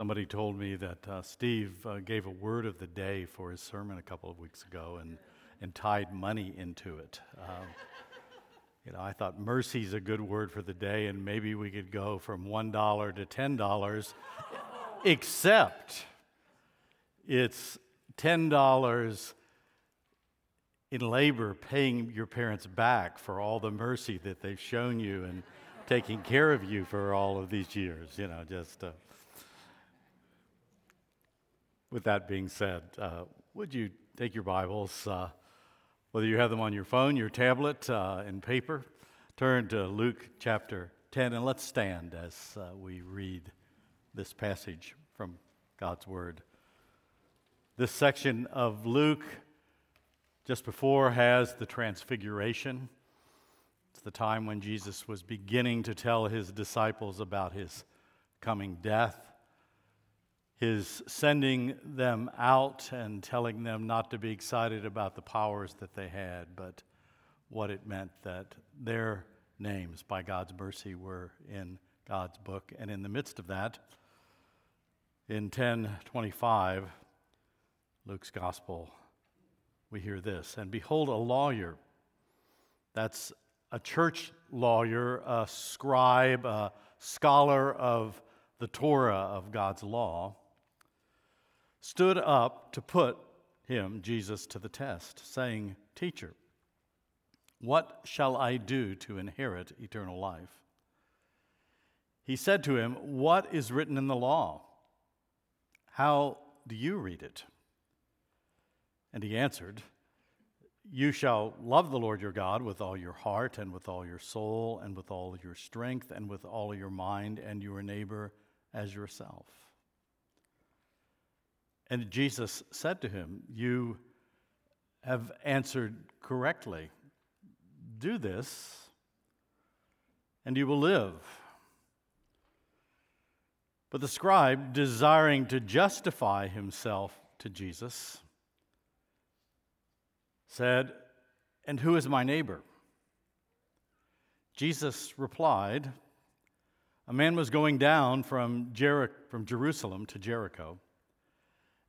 Somebody told me that uh, Steve uh, gave a word of the day for his sermon a couple of weeks ago and, and tied money into it. Um, you know, I thought mercy is a good word for the day, and maybe we could go from $1 to $10, except it's $10 in labor paying your parents back for all the mercy that they've shown you and taking care of you for all of these years. You know, just. Uh, with that being said, uh, would you take your Bibles, uh, whether you have them on your phone, your tablet, uh, and paper, turn to Luke chapter 10, and let's stand as uh, we read this passage from God's Word. This section of Luke, just before, has the Transfiguration. It's the time when Jesus was beginning to tell his disciples about his coming death his sending them out and telling them not to be excited about the powers that they had, but what it meant that their names, by God's mercy, were in God's book. And in the midst of that, in 1025, Luke's gospel, we hear this And behold, a lawyer. That's a church lawyer, a scribe, a scholar of the Torah of God's law stood up to put him, Jesus, to the test, saying, Teacher, what shall I do to inherit eternal life? He said to him, What is written in the law? How do you read it? And he answered, You shall love the Lord your God with all your heart, and with all your soul, and with all your strength, and with all your mind, and your neighbor as yourself. And Jesus said to him, You have answered correctly. Do this, and you will live. But the scribe, desiring to justify himself to Jesus, said, And who is my neighbor? Jesus replied, A man was going down from, Jer- from Jerusalem to Jericho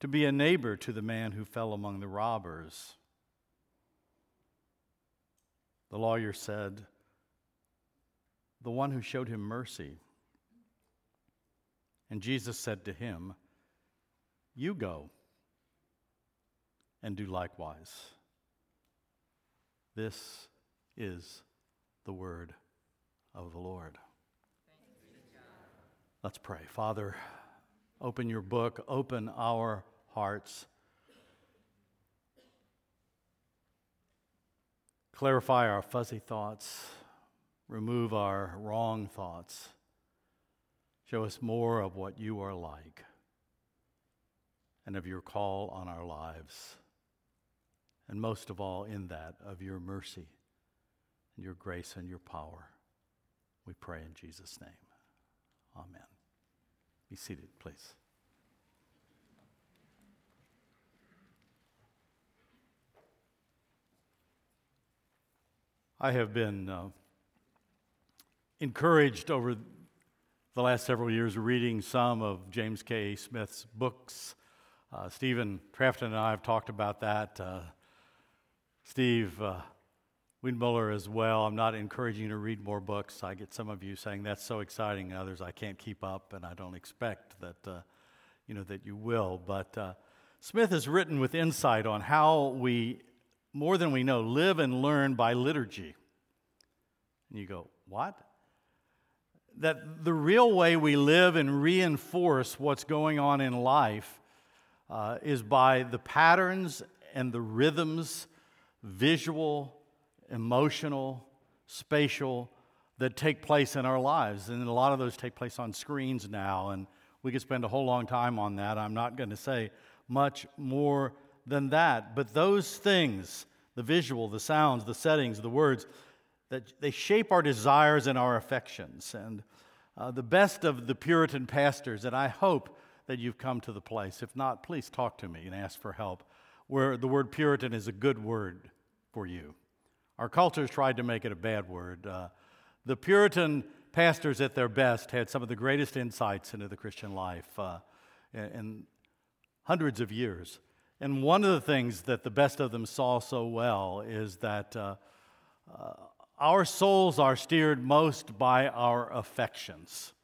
to be a neighbor to the man who fell among the robbers? The lawyer said, The one who showed him mercy. And Jesus said to him, You go and do likewise. This is the word of the Lord. Let's pray. Father, open your book, open our hearts. Clarify our fuzzy thoughts, remove our wrong thoughts. Show us more of what you are like and of your call on our lives. And most of all, in that, of your mercy and your grace and your power. We pray in Jesus' name. Amen. Be seated, please. I have been uh, encouraged over the last several years reading some of James K. Smith's books. Uh, Stephen Trafton and I have talked about that. Uh, Steve Wiedmuller as well. I'm not encouraging you to read more books. I get some of you saying that's so exciting, and others I can't keep up, and I don't expect that uh, you know, that you will. But uh, Smith has written with insight on how we, more than we know, live and learn by liturgy. And you go, what? That the real way we live and reinforce what's going on in life uh, is by the patterns and the rhythms, visual, emotional, spatial, that take place in our lives. And a lot of those take place on screens now. And we could spend a whole long time on that. I'm not going to say much more than that. But those things, the visual, the sounds, the settings, the words, that they shape our desires and our affections. And uh, the best of the Puritan pastors, and I hope that you've come to the place. If not, please talk to me and ask for help, where the word Puritan is a good word for you. Our culture's tried to make it a bad word. Uh, the Puritan pastors, at their best, had some of the greatest insights into the Christian life uh, in, in hundreds of years. And one of the things that the best of them saw so well is that uh, uh, our souls are steered most by our affections.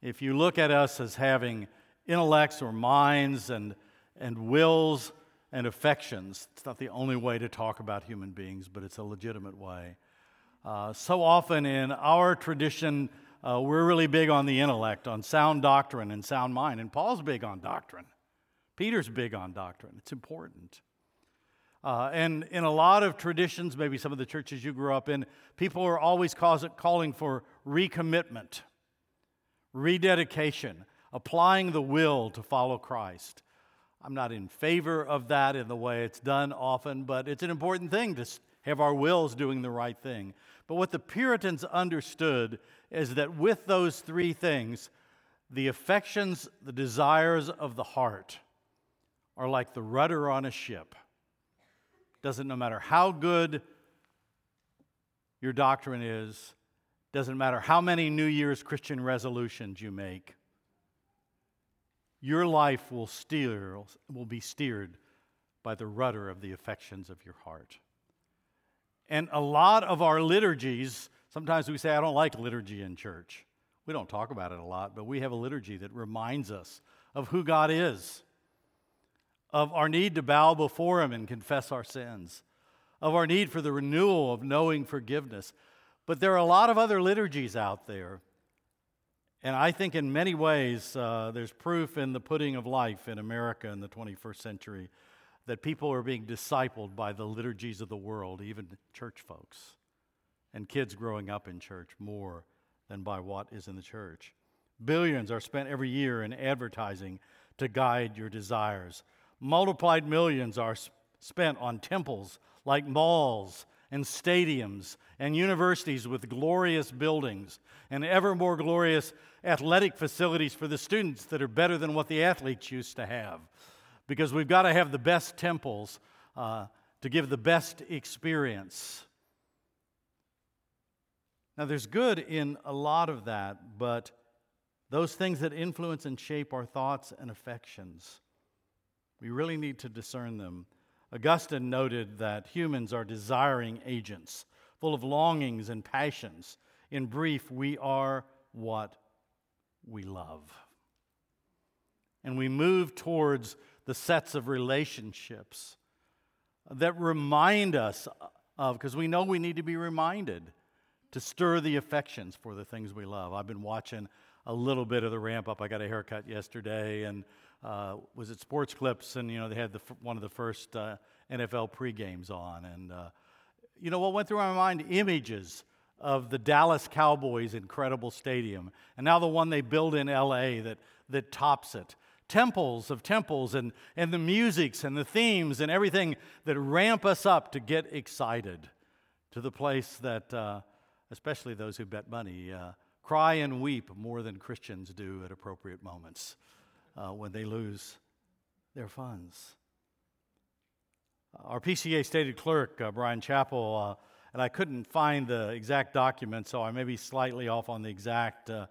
If you look at us as having intellects or minds and, and wills and affections, it's not the only way to talk about human beings, but it's a legitimate way. Uh, so often in our tradition, uh, we're really big on the intellect, on sound doctrine and sound mind. And Paul's big on doctrine. Peter's big on doctrine. It's important. Uh, and in a lot of traditions, maybe some of the churches you grew up in, people are always calling for recommitment, rededication, applying the will to follow Christ. I'm not in favor of that in the way it's done often, but it's an important thing to have our wills doing the right thing. But what the Puritans understood is that with those three things, the affections, the desires of the heart are like the rudder on a ship. Doesn't no matter how good your doctrine is, doesn't matter how many New Year's Christian resolutions you make, your life will steer will be steered by the rudder of the affections of your heart. And a lot of our liturgies, sometimes we say, I don't like liturgy in church. We don't talk about it a lot, but we have a liturgy that reminds us of who God is, of our need to bow before Him and confess our sins, of our need for the renewal of knowing forgiveness. But there are a lot of other liturgies out there. And I think in many ways, uh, there's proof in the pudding of life in America in the 21st century that people are being discipled by the liturgies of the world, even church folks, and kids growing up in church more than by what is in the church. Billions are spent every year in advertising to guide your desires. Multiplied millions are spent on temples like malls and stadiums and universities with glorious buildings and ever more glorious athletic facilities for the students that are better than what the athletes used to have because we've got to have the best temples uh, to give the best experience. Now, there's good in a lot of that, but those things that influence and shape our thoughts and affections, we really need to discern them. Augustine noted that humans are desiring agents, full of longings and passions. In brief, we are what we love. And we move towards the sets of relationships that remind us of, because we know we need to be reminded to stir the affections for the things we love. I've been watching a little bit of the ramp up. I got a haircut yesterday and uh, was at Sports Clips, and you know they had the, one of the first uh, NFL pre games on, and uh, you know what went through my mind? Images of the Dallas Cowboys' incredible stadium, and now the one they build in L.A. that that tops it temples of temples and, and the musics and the themes and everything that ramp us up to get excited to the place that, uh, especially those who bet money, uh, cry and weep more than Christians do at appropriate moments uh, when they lose their funds. Our PCA stated clerk, uh, Bryan Chapell, uh, and I couldn't find the exact document, so I may be slightly off on the exact uh,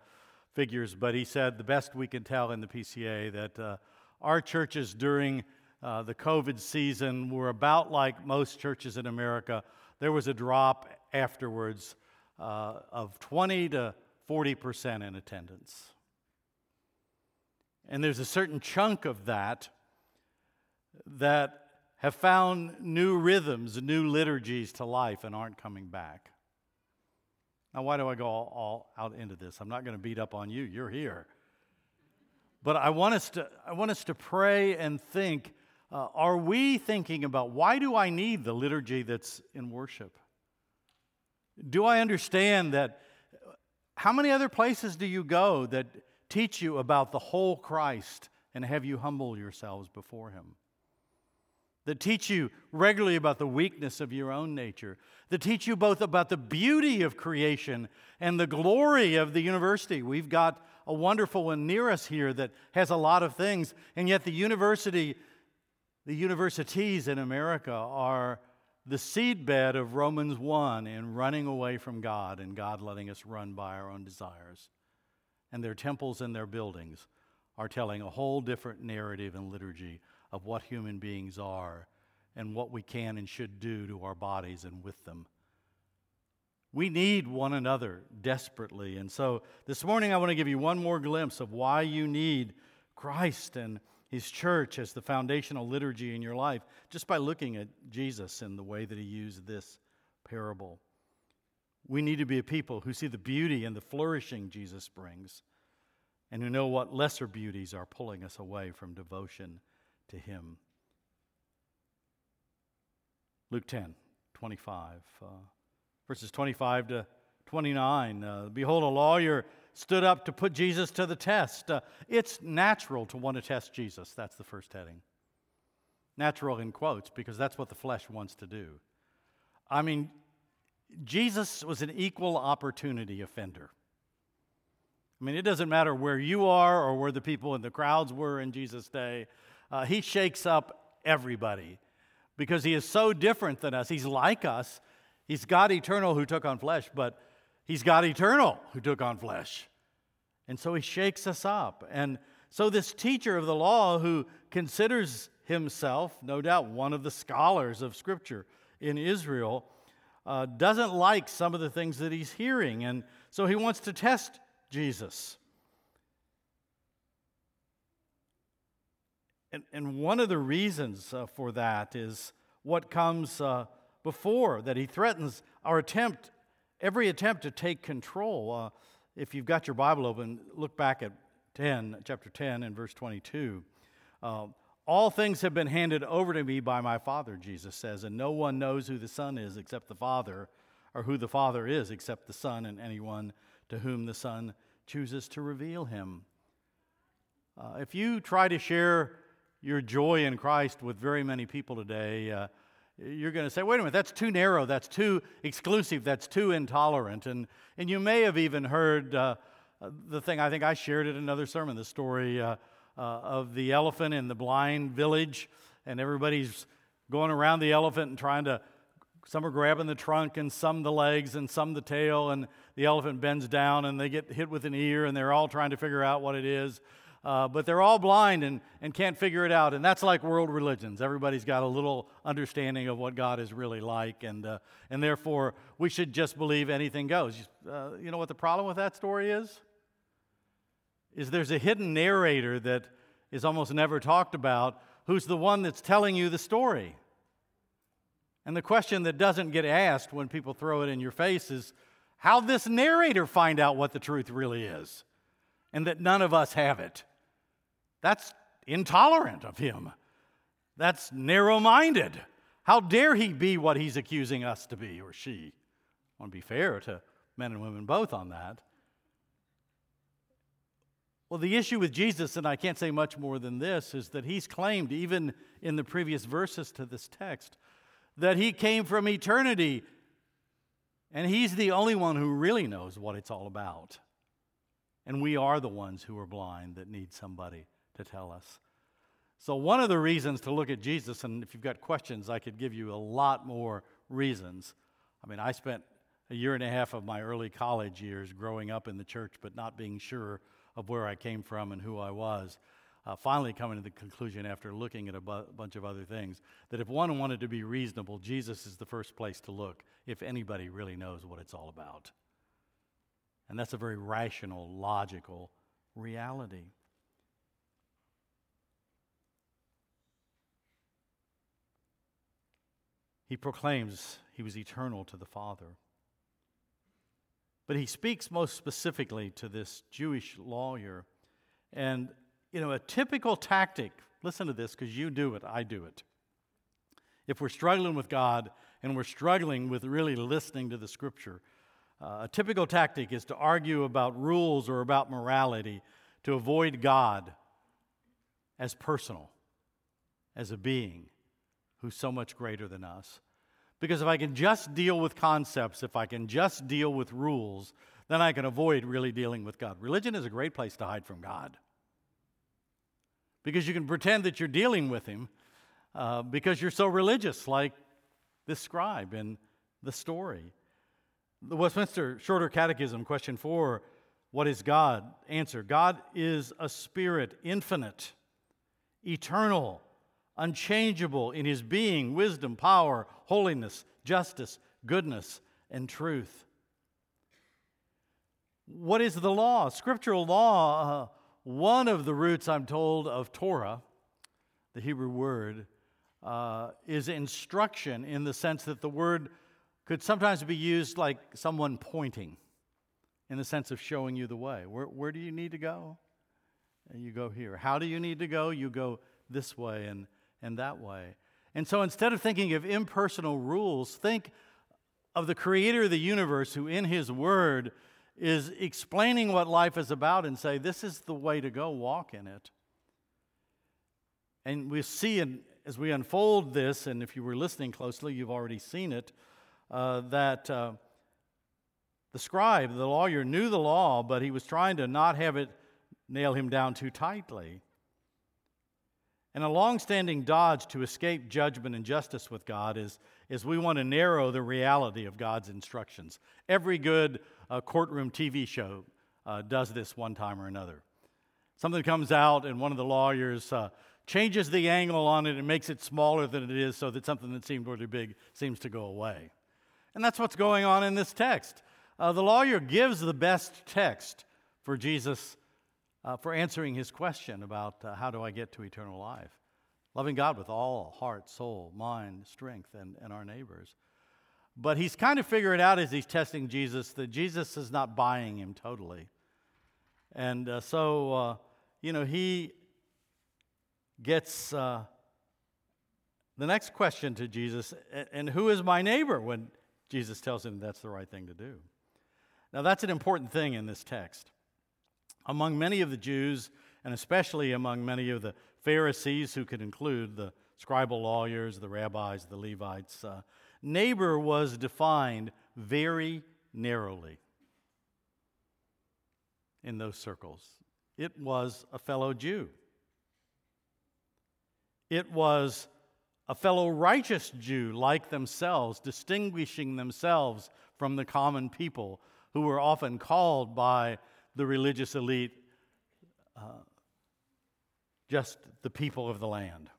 figures, but he said the best we can tell in the PCA that uh, our churches during the COVID season were about like most churches in America. There was a drop afterwards of 20 to 40 percent in attendance. And there's a certain chunk of that that have found new rhythms, new liturgies to life and aren't coming back. Now, why do I go all, all out into this? I'm not going to beat up on you. You're here. But I want us to, I want us to pray and think uh, are we thinking about why do I need the liturgy that's in worship? Do I understand that? How many other places do you go that teach you about the whole Christ and have you humble yourselves before Him? That teach you regularly about the weakness of your own nature, that teach you both about the beauty of creation and the glory of the university. We've got a wonderful one near us here that has a lot of things, and yet the university the universities in America are the seedbed of Romans 1 in running away from God and God letting us run by our own desires. And their temples and their buildings are telling a whole different narrative and liturgy of what human beings are and what we can and should do to our bodies and with them. We need one another desperately. And so this morning I want to give you one more glimpse of why you need Christ and his church as the foundational liturgy in your life just by looking at Jesus and the way that he used this parable. We need to be a people who see the beauty and the flourishing Jesus brings and who know what lesser beauties are pulling us away from devotion to him. Luke 10, 25, uh, verses 25 to 29. Uh, Behold, a lawyer stood up to put Jesus to the test. Uh, it's natural to want to test Jesus. That's the first heading. Natural in quotes, because that's what the flesh wants to do. I mean, Jesus was an equal opportunity offender. I mean, it doesn't matter where you are or where the people in the crowds were in Jesus' day, uh, he shakes up everybody because he is so different than us. He's like us. He's God eternal who took on flesh, but He's God eternal who took on flesh. And so he shakes us up. And so, this teacher of the law who considers himself, no doubt, one of the scholars of Scripture in Israel, uh, doesn't like some of the things that he's hearing. And so, he wants to test Jesus. And, and one of the reasons uh, for that is what comes uh, before that he threatens our attempt every attempt to take control. Uh, if you've got your Bible open, look back at 10, chapter 10 and verse 22. Uh, all things have been handed over to me by my Father, Jesus says, and no one knows who the Son is except the Father, or who the Father is except the Son and anyone to whom the Son chooses to reveal him. Uh, if you try to share your joy in Christ with very many people today, uh, you're going to say, wait a minute, that's too narrow, that's too exclusive, that's too intolerant. And, and you may have even heard uh, the thing, I think I shared it in another sermon, the story uh, of the elephant in the blind village, and everybody's going around the elephant and trying to, some are grabbing the trunk and some the legs and some the tail, and the elephant bends down and they get hit with an ear, and they're all trying to figure out what it is. Uh, but they're all blind and, and can't figure it out. And that's like world religions. Everybody's got a little understanding of what God is really like, and, uh, and therefore we should just believe anything goes. Uh, you know what the problem with that story is? Is there's a hidden narrator that is almost never talked about who's the one that's telling you the story. And the question that doesn't get asked when people throw it in your face is how this narrator find out what the truth really is and that none of us have it. That's intolerant of him. That's narrow minded. How dare he be what he's accusing us to be, or she? I want to be fair to men and women both on that. Well, the issue with Jesus, and I can't say much more than this, is that he's claimed, even in the previous verses to this text, that he came from eternity, and he's the only one who really knows what it's all about. And we are the ones who are blind that need somebody to tell us. So, one of the reasons to look at Jesus, and if you've got questions, I could give you a lot more reasons. I mean, I spent a year and a half of my early college years growing up in the church, but not being sure of where I came from and who I was, uh, finally coming to the conclusion after looking at a bu- bunch of other things that if one wanted to be reasonable, Jesus is the first place to look if anybody really knows what it's all about. And that's a very rational, logical reality. He proclaims he was eternal to the Father. But he speaks most specifically to this Jewish lawyer. And, you know, a typical tactic, listen to this because you do it, I do it. If we're struggling with God and we're struggling with really listening to the scripture, uh, a typical tactic is to argue about rules or about morality to avoid God as personal, as a being who's so much greater than us. Because if I can just deal with concepts, if I can just deal with rules, then I can avoid really dealing with God. Religion is a great place to hide from God. Because you can pretend that you're dealing with Him uh, because you're so religious, like this scribe in the story. The Westminster Shorter Catechism, question four What is God? Answer God is a spirit, infinite, eternal unchangeable in his being, wisdom, power, holiness, justice, goodness, and truth. What is the law? Scriptural law, uh, one of the roots, I'm told, of Torah, the Hebrew word, uh, is instruction in the sense that the word could sometimes be used like someone pointing, in the sense of showing you the way. Where, where do you need to go? And you go here. How do you need to go? You go this way. And and that way. And so instead of thinking of impersonal rules, think of the creator of the universe who, in his word, is explaining what life is about and say, This is the way to go, walk in it. And we see in, as we unfold this, and if you were listening closely, you've already seen it, uh, that uh, the scribe, the lawyer, knew the law, but he was trying to not have it nail him down too tightly. And a long-standing dodge to escape judgment and justice with God is, is we want to narrow the reality of God's instructions. Every good uh, courtroom TV show uh, does this one time or another. Something comes out, and one of the lawyers uh, changes the angle on it and makes it smaller than it is so that something that seemed really big seems to go away. And that's what's going on in this text. Uh, the lawyer gives the best text for Jesus uh, for answering his question about uh, how do I get to eternal life. Loving God with all heart, soul, mind, strength, and, and our neighbors. But he's kind of figuring out as he's testing Jesus that Jesus is not buying him totally. And uh, so, uh, you know, he gets uh, the next question to Jesus and who is my neighbor when Jesus tells him that's the right thing to do. Now, that's an important thing in this text. Among many of the Jews, and especially among many of the Pharisees, who could include the scribal lawyers, the rabbis, the Levites, uh, neighbor was defined very narrowly in those circles. It was a fellow Jew. It was a fellow righteous Jew like themselves, distinguishing themselves from the common people who were often called by the religious elite, uh, just the people of the land.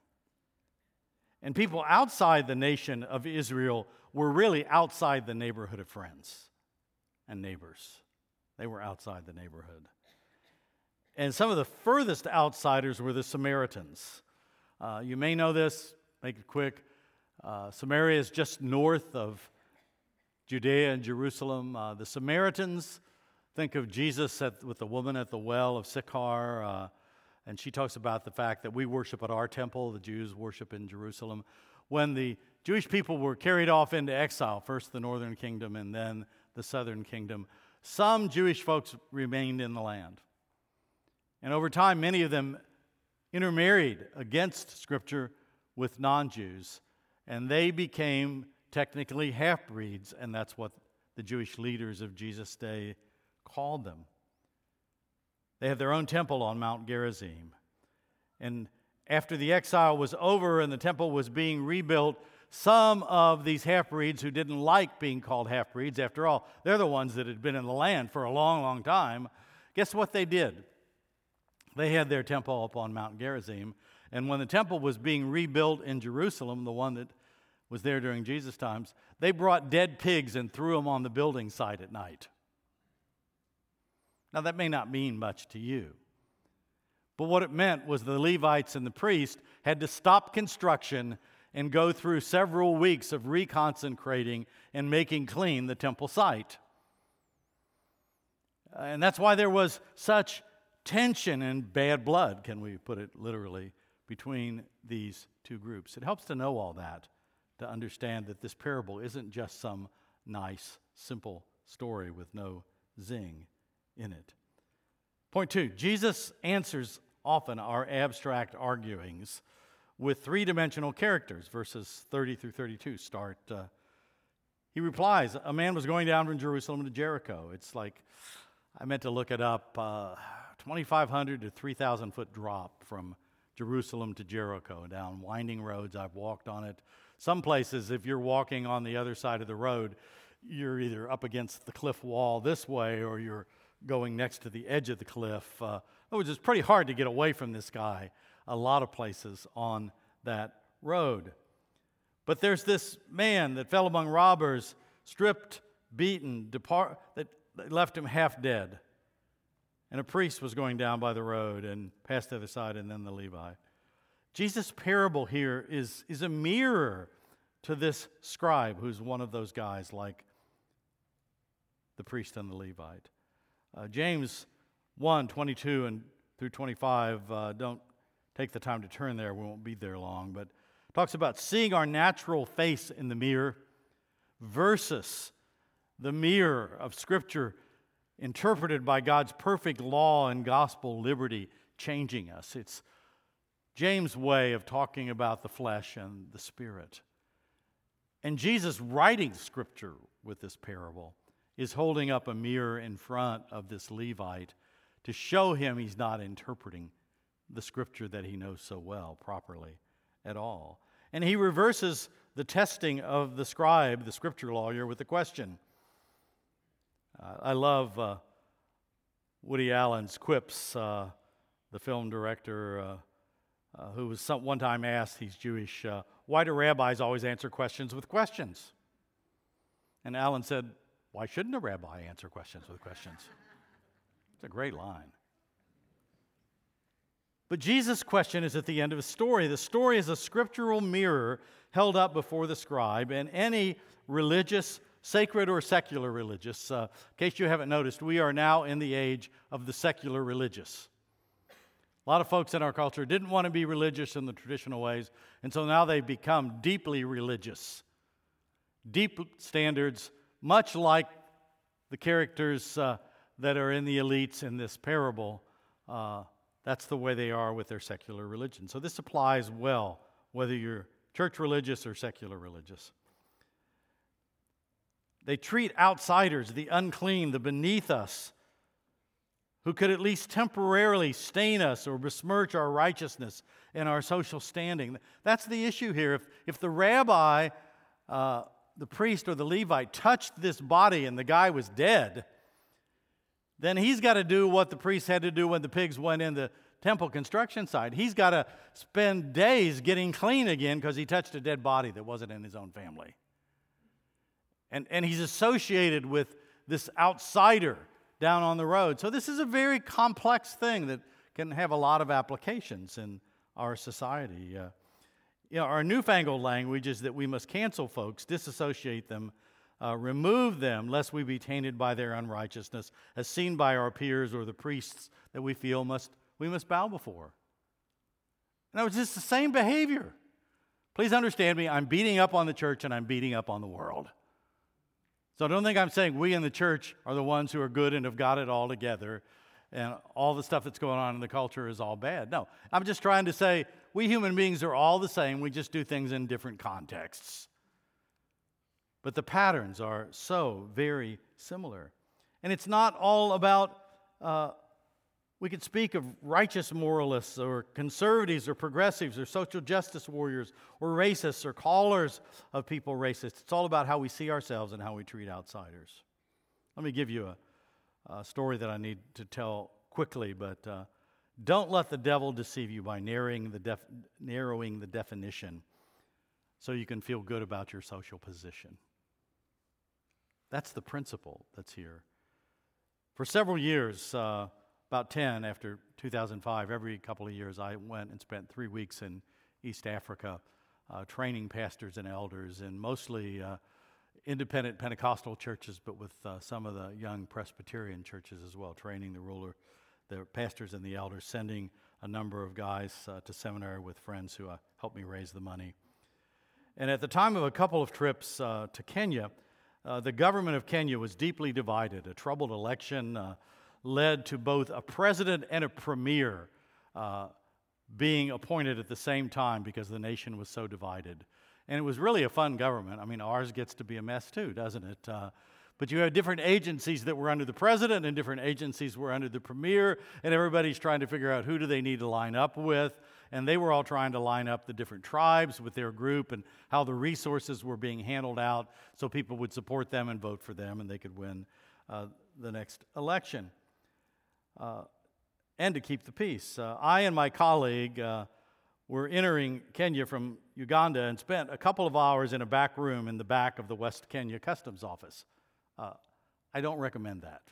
And people outside the nation of Israel were really outside the neighborhood of friends and neighbors. They were outside the neighborhood. And some of the furthest outsiders were the Samaritans. Uh, you may know this, make it quick. Uh, Samaria is just north of Judea and Jerusalem. Uh, the Samaritans Think of Jesus at, with the woman at the well of Sychar, uh, and she talks about the fact that we worship at our temple, the Jews worship in Jerusalem. When the Jewish people were carried off into exile, first the northern kingdom and then the southern kingdom, some Jewish folks remained in the land. And over time, many of them intermarried against Scripture with non Jews, and they became technically half breeds, and that's what the Jewish leaders of Jesus' day called them. They had their own temple on Mount Gerizim. And after the exile was over and the temple was being rebuilt, some of these half breeds who didn't like being called half breeds, after all, they're the ones that had been in the land for a long, long time, guess what they did? They had their temple up on Mount Gerizim. And when the temple was being rebuilt in Jerusalem, the one that was there during Jesus' times, they brought dead pigs and threw them on the building site at night. Now, that may not mean much to you. But what it meant was the Levites and the priest had to stop construction and go through several weeks of reconsecrating and making clean the temple site. And that's why there was such tension and bad blood, can we put it literally, between these two groups. It helps to know all that, to understand that this parable isn't just some nice, simple story with no zing in it. Point two Jesus answers often our abstract arguings with three dimensional characters. Verses 30 through 32 start. Uh, he replies, A man was going down from Jerusalem to Jericho. It's like, I meant to look it up, uh, 2,500 to 3,000 foot drop from Jerusalem to Jericho down winding roads. I've walked on it. Some places, if you're walking on the other side of the road, you're either up against the cliff wall this way or you're going next to the edge of the cliff. Uh, it was just pretty hard to get away from this guy a lot of places on that road. But there's this man that fell among robbers, stripped, beaten, depart, that left him half dead. And a priest was going down by the road and passed the other side, and then the Levite. Jesus' parable here is, is a mirror to this scribe who's one of those guys like the priest and the Levite. Uh, James 1 22 and through 25, uh, don't take the time to turn there, we won't be there long, but talks about seeing our natural face in the mirror versus the mirror of Scripture interpreted by God's perfect law and gospel liberty changing us. It's James' way of talking about the flesh and the spirit. And Jesus writing Scripture with this parable is holding up a mirror in front of this Levite to show him he's not interpreting the scripture that he knows so well properly at all. And he reverses the testing of the scribe, the scripture lawyer, with a question. Uh, I love uh, Woody Allen's quips, uh, the film director uh, uh, who was some, one time asked, he's Jewish, uh, why do rabbis always answer questions with questions? And Allen said, why shouldn't a rabbi answer questions with questions? It's a great line. But Jesus' question is at the end of his story. The story is a scriptural mirror held up before the scribe, and any religious, sacred or secular religious, uh, in case you haven't noticed, we are now in the age of the secular religious. A lot of folks in our culture didn't want to be religious in the traditional ways, and so now they've become deeply religious. Deep standards, much like the characters uh, that are in the elites in this parable. Uh, that's the way they are with their secular religion. So this applies well, whether you're church religious or secular religious. They treat outsiders, the unclean, the beneath us, who could at least temporarily stain us or besmirch our righteousness and our social standing. That's the issue here. If, if the rabbi, uh, the priest, or the Levite touched this body and the guy was dead, then he's got to do what the priest had to do when the pigs went in the temple construction site. He's got to spend days getting clean again because he touched a dead body that wasn't in his own family. And, and he's associated with this outsider down on the road. So, this is a very complex thing that can have a lot of applications in our society. Uh, you know, our newfangled language is that we must cancel folks, disassociate them uh, remove them, lest we be tainted by their unrighteousness, as seen by our peers or the priests that we feel must we must bow before. And was just the same behavior. Please understand me, I'm beating up on the church and I'm beating up on the world. So don't think I'm saying we in the church are the ones who are good and have got it all together and all the stuff that's going on in the culture is all bad. No, I'm just trying to say we human beings are all the same. We just do things in different contexts. But the patterns are so very similar. And it's not all about, uh, we could speak of righteous moralists or conservatives or progressives or social justice warriors or racists or callers of people racist. It's all about how we see ourselves and how we treat outsiders. Let me give you a, a story that I need to tell quickly, but uh, don't let the devil deceive you by narrowing the, def- narrowing the definition so you can feel good about your social position. That's the principle that's here. For several years, uh, about 10 after 2005, every couple of years, I went and spent three weeks in East Africa uh, training pastors and elders, and mostly uh, independent Pentecostal churches, but with uh, some of the young Presbyterian churches as well, training the ruler, the pastors and the elders, sending a number of guys uh, to seminary with friends who uh, helped me raise the money. And at the time of a couple of trips uh, to Kenya, uh, the government of Kenya was deeply divided. A troubled election uh, led to both a president and a premier being appointed at the same time because the nation was so divided. And it was really a fun government. I mean, ours gets to be a mess too, doesn't it? But you have different agencies that were under the president and different agencies were under the premier, and everybody's trying to figure out who do they need to line up with. And they were all trying to line up the different tribes with their group and how the resources were being handled out so people would support them and vote for them and they could win uh, the next election. Uh, and to keep the peace. Uh, I and my colleague uh, were entering Kenya from Uganda and spent a couple of hours in a back room in the back of the West Kenya Customs Office. Uh, I don't recommend that.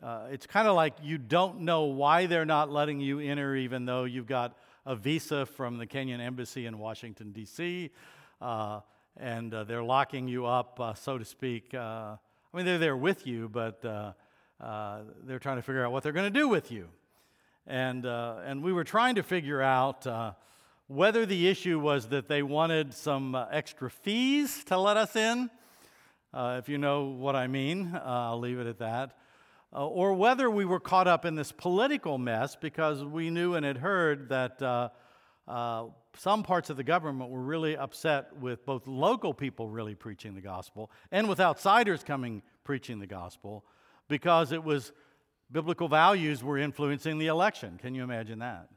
Uh, it's kind of like you don't know why they're not letting you enter, even though you've got a visa from the Kenyan embassy in Washington, D.C., uh, and uh, they're locking you up, uh, so to speak. Uh, I mean, they're there with you, but they're trying to figure out what they're going to do with you. And, and we were trying to figure out whether the issue was that they wanted some extra fees to let us in, uh, if you know what I mean, uh, I'll leave it at that, uh, or whether we were caught up in this political mess because we knew and had heard that uh, uh, some parts of the government were really upset with both local people really preaching the gospel and with outsiders coming preaching the gospel because it was biblical values were influencing the election. Can you imagine that?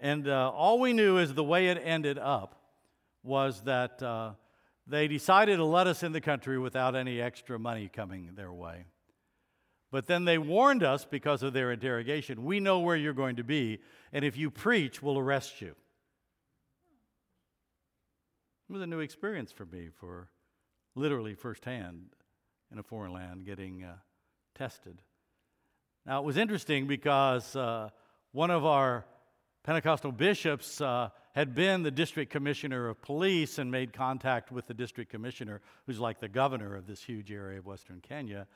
And uh, all we knew is the way it ended up was that they decided to let us in the country without any extra money coming their way. But then they warned us because of their interrogation we know where you're going to be, and if you preach, we'll arrest you. It was a new experience for me, for literally firsthand in a foreign land getting uh, tested. Now, it was interesting because uh, one of our Pentecostal bishops uh, had been the district commissioner of police and made contact with the district commissioner, who's like the governor of this huge area of Western Kenya.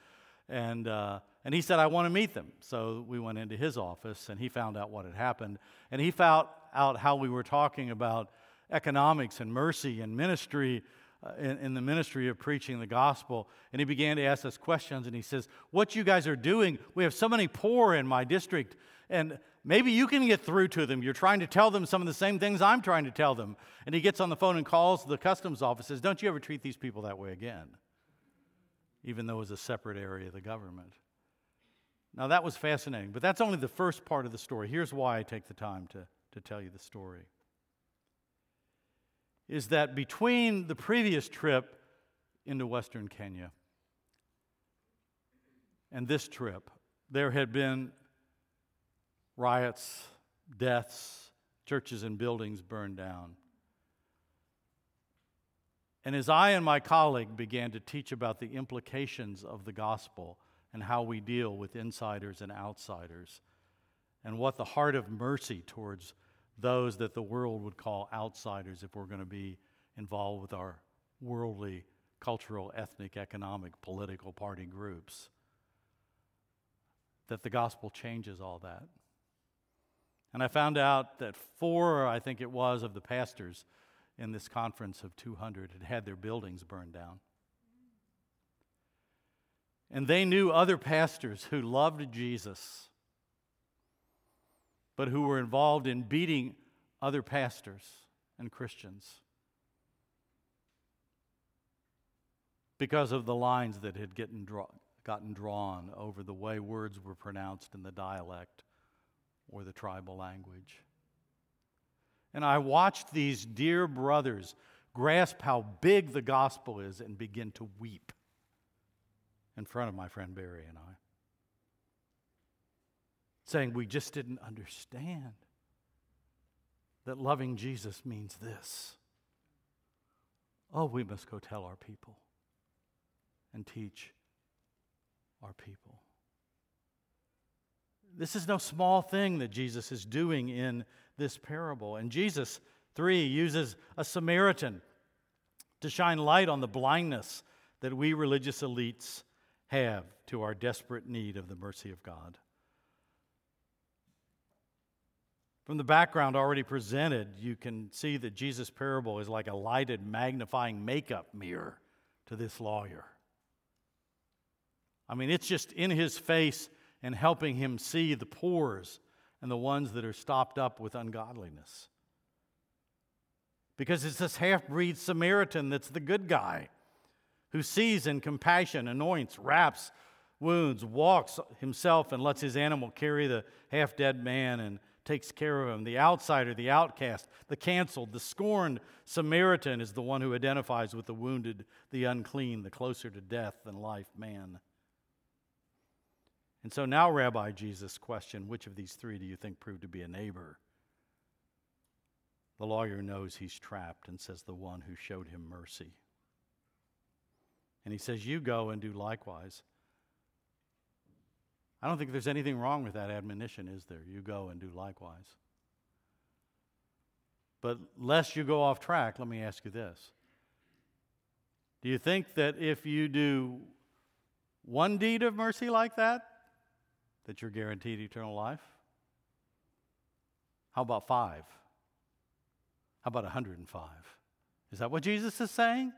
And, uh, and he said, I want to meet them. So we went into his office and he found out what had happened. And he found out how we were talking about economics and mercy and ministry uh, in, in, the ministry of preaching the gospel. And he began to ask us questions. And he says, What you guys are doing, we have so many poor in my district. And Maybe you can get through to them. You're trying to tell them some of the same things I'm trying to tell them. And he gets on the phone and calls the customs office says, Don't you ever treat these people that way again, even though it was a separate area of the government. Now, that was fascinating, but that's only the first part of the story. Here's why I take the time to, to tell you the story. Is that between the previous trip into Western Kenya and this trip, there had been riots, deaths, churches and buildings burned down. And as I and my colleague began to teach about the implications of the gospel and how we deal with insiders and outsiders, and what the heart of mercy towards those that the world would call outsiders if we're going to be involved with our worldly, cultural, ethnic, economic, political party groups, that the gospel changes all that. And I found out that four, I think it was, of the pastors in this conference of 200 had had their buildings burned down. And they knew other pastors who loved Jesus, but who were involved in beating other pastors and Christians because of the lines that had gotten drawn over the way words were pronounced in the dialect or the tribal language. And I watched these dear brothers grasp how big the gospel is and begin to weep in front of my friend Barry and I, saying, We just didn't understand that loving Jesus means this. Oh, we must go tell our people and teach our people. This is no small thing that Jesus is doing in this parable. And Jesus Three, uses a Samaritan to shine light on the blindness that we religious elites have to our desperate need of the mercy of God. From the background already presented, you can see that Jesus' parable is like a lighted, magnifying makeup mirror to this lawyer. I mean, it's just in his face and helping him see the pores and the ones that are stopped up with ungodliness. Because it's this half breed Samaritan that's the good guy who sees in compassion, anoints, wraps wounds, walks himself and lets his animal carry the half dead man and takes care of him. The outsider, the outcast, the canceled, the scorned Samaritan is the one who identifies with the wounded, the unclean, the closer to death than life man. And so now, Rabbi Jesus question which of these three do you think proved to be a neighbor? The lawyer knows he's trapped and says, The one who showed him mercy. And he says, You go and do likewise. I don't think there's anything wrong with that admonition, is there? You go and do likewise. But lest you go off track, let me ask you this. Do you think that if you do one deed of mercy like that, that you're guaranteed eternal life? How about five? How about 105? Is that what Jesus is saying?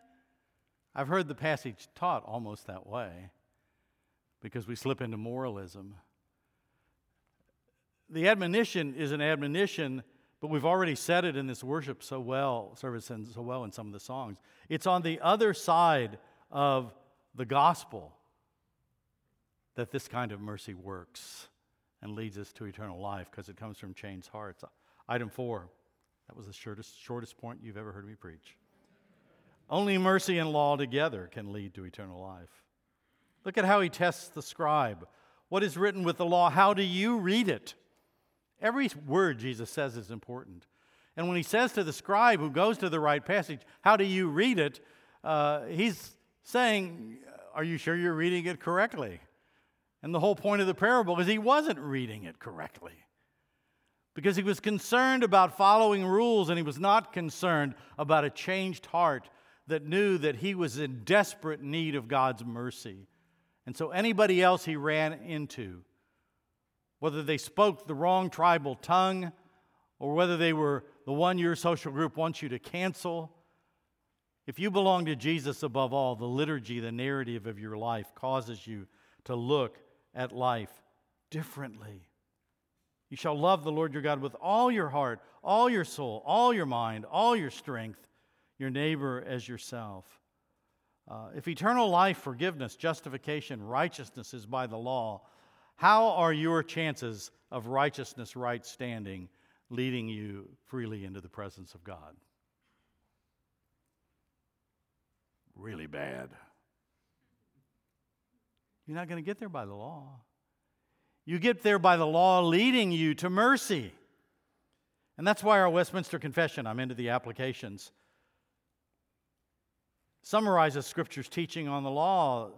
I've heard the passage taught almost that way because we slip into moralism. The admonition is an admonition, but we've already said it in this worship so well, service and so well in some of the songs. It's on the other side of the gospel that this kind of mercy works and leads us to eternal life because it comes from changed hearts. Item four, that was the shortest, shortest point you've ever heard me preach. Only mercy and law together can lead to eternal life. Look at how he tests the scribe. What is written with the law? How do you read it? Every word Jesus says is important. And when he says to the scribe who goes to the right passage, How do you read it? Uh, he's saying, Are you sure you're reading it correctly? And the whole point of the parable is he wasn't reading it correctly because he was concerned about following rules and he was not concerned about a changed heart that knew that he was in desperate need of God's mercy. And so anybody else he ran into, whether they spoke the wrong tribal tongue or whether they were the one your social group wants you to cancel, if you belong to Jesus above all, the liturgy, the narrative of your life causes you to look at life differently. You shall love the Lord your God with all your heart, all your soul, all your mind, all your strength, your neighbor as yourself. Uh, if eternal life, forgiveness, justification, righteousness is by the law, how are your chances of righteousness, right standing, leading you freely into the presence of God? Really bad. You're not going to get there by the law. You get there by the law leading you to mercy. And that's why our Westminster Confession, I'm into the applications, summarizes Scripture's teaching on the law,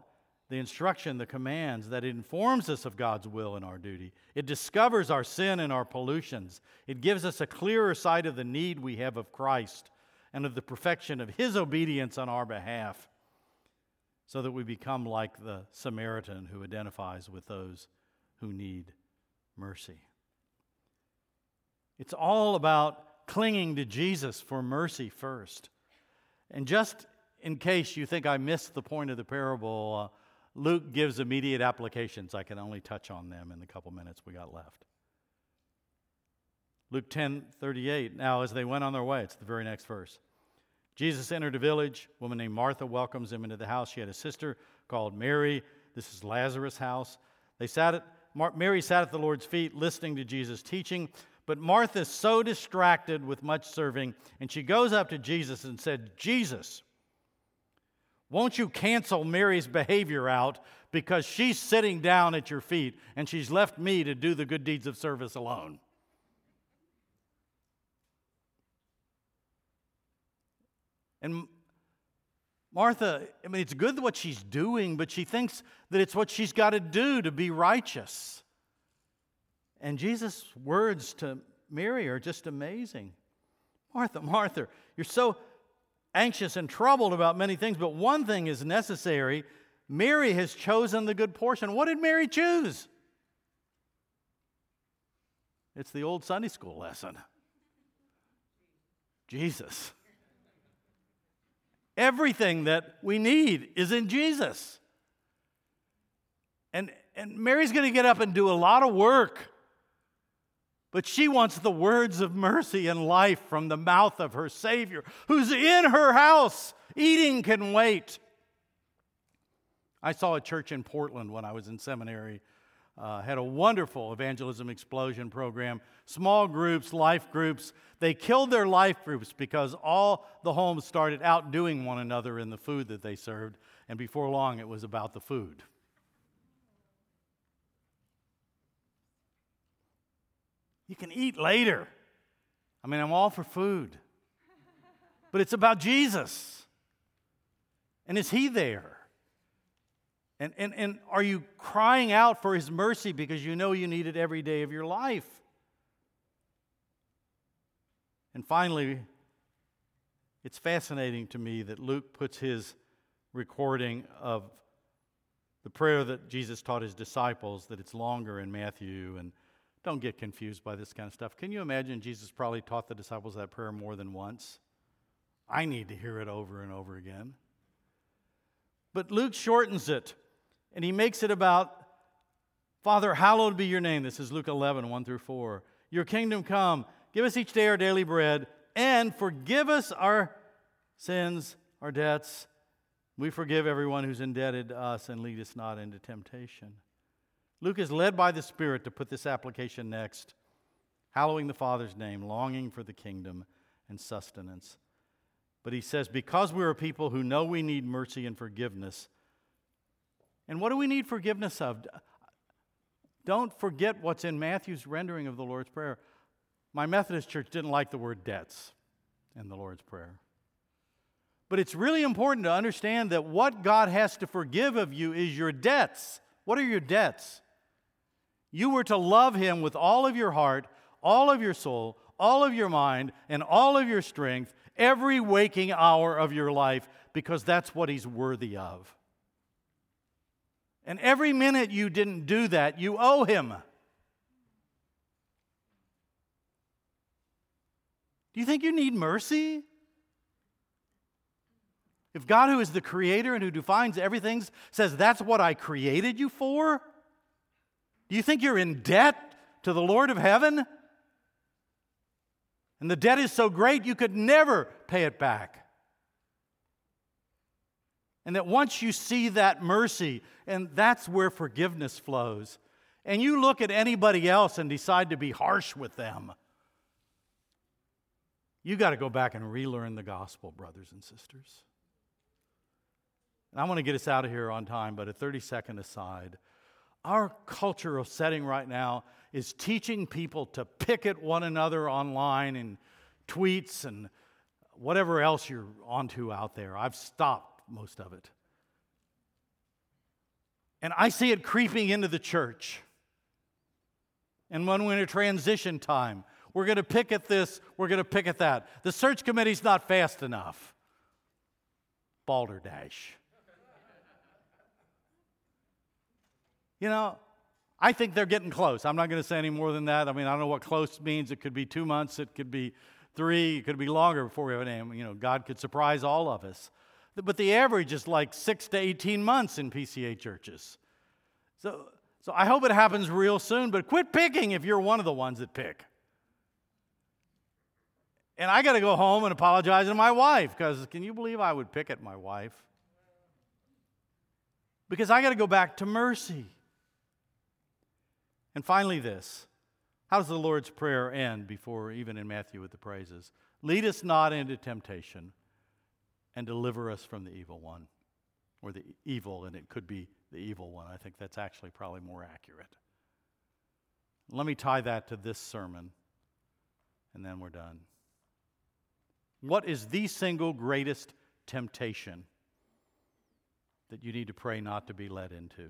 the instruction, the commands, that informs us of God's will and our duty. It discovers our sin and our pollutions. It gives us a clearer sight of the need we have of Christ and of the perfection of His obedience on our behalf, so that we become like the Samaritan who identifies with those who need mercy. It's all about clinging to Jesus for mercy first. And just in case you think I missed the point of the parable, uh, Luke gives immediate applications. I can only touch on them in the couple minutes we got left. Luke 10 38. Now, as they went on their way, it's the very next verse. Jesus entered a village. A woman named Martha welcomes him into the house. She had a sister called Mary. This is Lazarus' house. They sat at, Mary sat at the Lord's feet listening to Jesus' teaching. But Martha's so distracted with much serving, and she goes up to Jesus and said, Jesus, won't you cancel Mary's behavior out because she's sitting down at your feet and she's left me to do the good deeds of service alone? And Martha, I mean, it's good what she's doing, but she thinks that it's what she's got to do to be righteous. And Jesus' words to Mary are just amazing. Martha, Martha, you're so anxious and troubled about many things, but one thing is necessary. Mary has chosen the good portion. What did Mary choose? It's the old Sunday school lesson Jesus. Everything that we need is in Jesus. And, and Mary's going to get up and do a lot of work. But she wants the words of mercy and life from the mouth of her Savior, who's in her house. Eating can wait. I saw a church in Portland when I was in seminary. Uh, had a wonderful evangelism explosion program, small groups, life groups. They killed their life groups because all the homes started outdoing one another in the food that they served, and before long it was about the food. You can eat later. I mean, I'm all for food. But it's about Jesus. And is He there? And, and, and are you crying out for His mercy because you know you need it every day of your life? And finally, it's fascinating to me that Luke puts his recording of the prayer that Jesus taught his disciples, that it's longer in Matthew and don't get confused by this kind of stuff. Can you imagine Jesus probably taught the disciples that prayer more than once? I need to hear it over and over again. But Luke shortens it and he makes it about Father, hallowed be your name. This is Luke 11, 1 through 4. Your kingdom come. Give us each day our daily bread and forgive us our sins, our debts. We forgive everyone who's indebted to us and lead us not into temptation. Luke is led by the Spirit to put this application next, hallowing the Father's name, longing for the kingdom and sustenance. But he says, because we're a people who know we need mercy and forgiveness, and what do we need forgiveness of? Don't forget what's in Matthew's rendering of the Lord's Prayer. My Methodist church didn't like the word debts in the Lord's Prayer. But it's really important to understand that what God has to forgive of you is your debts. What are your debts? You were to love him with all of your heart, all of your soul, all of your mind, and all of your strength every waking hour of your life because that's what he's worthy of. And every minute you didn't do that, you owe him. Do you think you need mercy? If God, who is the creator and who defines everything, says that's what I created you for, do you think you're in debt to the Lord of heaven? And the debt is so great you could never pay it back. And that once you see that mercy, and that's where forgiveness flows, and you look at anybody else and decide to be harsh with them, you got to go back and relearn the gospel, brothers and sisters. And I want to get us out of here on time, but a 30 second aside. Our cultural setting right now is teaching people to pick at one another online and tweets and whatever else you're onto out there. I've stopped most of it. And I see it creeping into the church. And when we're in a transition time, we're going to pick at this, we're going to pick at that. The search committee's not fast enough. Balderdash. You know, I think they're getting close. I'm not going to say any more than that. I mean, I don't know what close means. It could be two months, it could be three, it could be longer before we have a name. You know, God could surprise all of us. But the average is like six to 18 months in PCA churches. So, so I hope it happens real soon, but quit picking if you're one of the ones that pick. And I got to go home and apologize to my wife because can you believe I would pick at my wife? Because I got to go back to mercy. And finally, this how does the Lord's Prayer end before, even in Matthew, with the praises? Lead us not into temptation and deliver us from the evil one. Or the evil, and it could be the evil one. I think that's actually probably more accurate. Let me tie that to this sermon, and then we're done. What is the single greatest temptation that you need to pray not to be led into?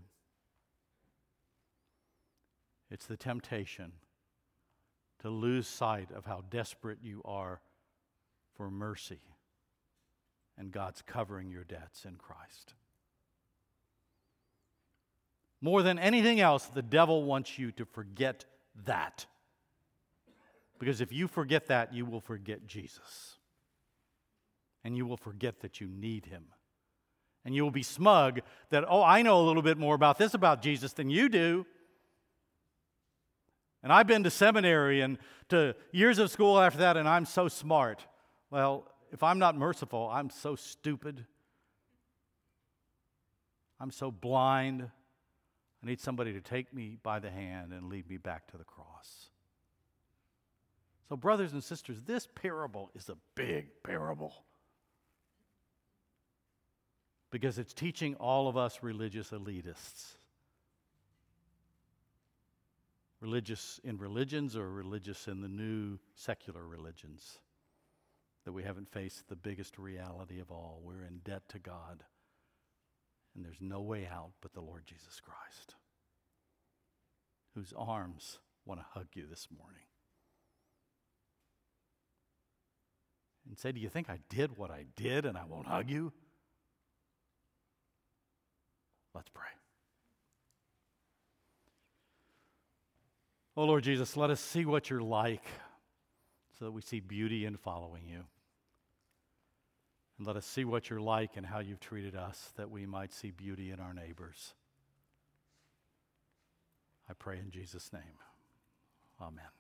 It's the temptation to lose sight of how desperate you are for mercy and God's covering your debts in Christ. More than anything else, the devil wants you to forget that. Because if you forget that, you will forget Jesus. And you will forget that you need him. And you will be smug that, oh, I know a little bit more about this about Jesus than you do. And I've been to seminary and to years of school after that, and I'm so smart. Well, if I'm not merciful, I'm so stupid. I'm so blind. I need somebody to take me by the hand and lead me back to the cross. So, brothers and sisters, this parable is a big parable because it's teaching all of us religious elitists. Religious in religions or religious in the new secular religions that we haven't faced the biggest reality of all. We're in debt to God, and there's no way out but the Lord Jesus Christ, whose arms want to hug you this morning. And say, Do you think I did what I did and I won't hug you? Let's pray. Oh Lord Jesus, let us see what you're like so that we see beauty in following you. And let us see what you're like and how you've treated us, that we might see beauty in our neighbors. I pray in Jesus' name. Amen.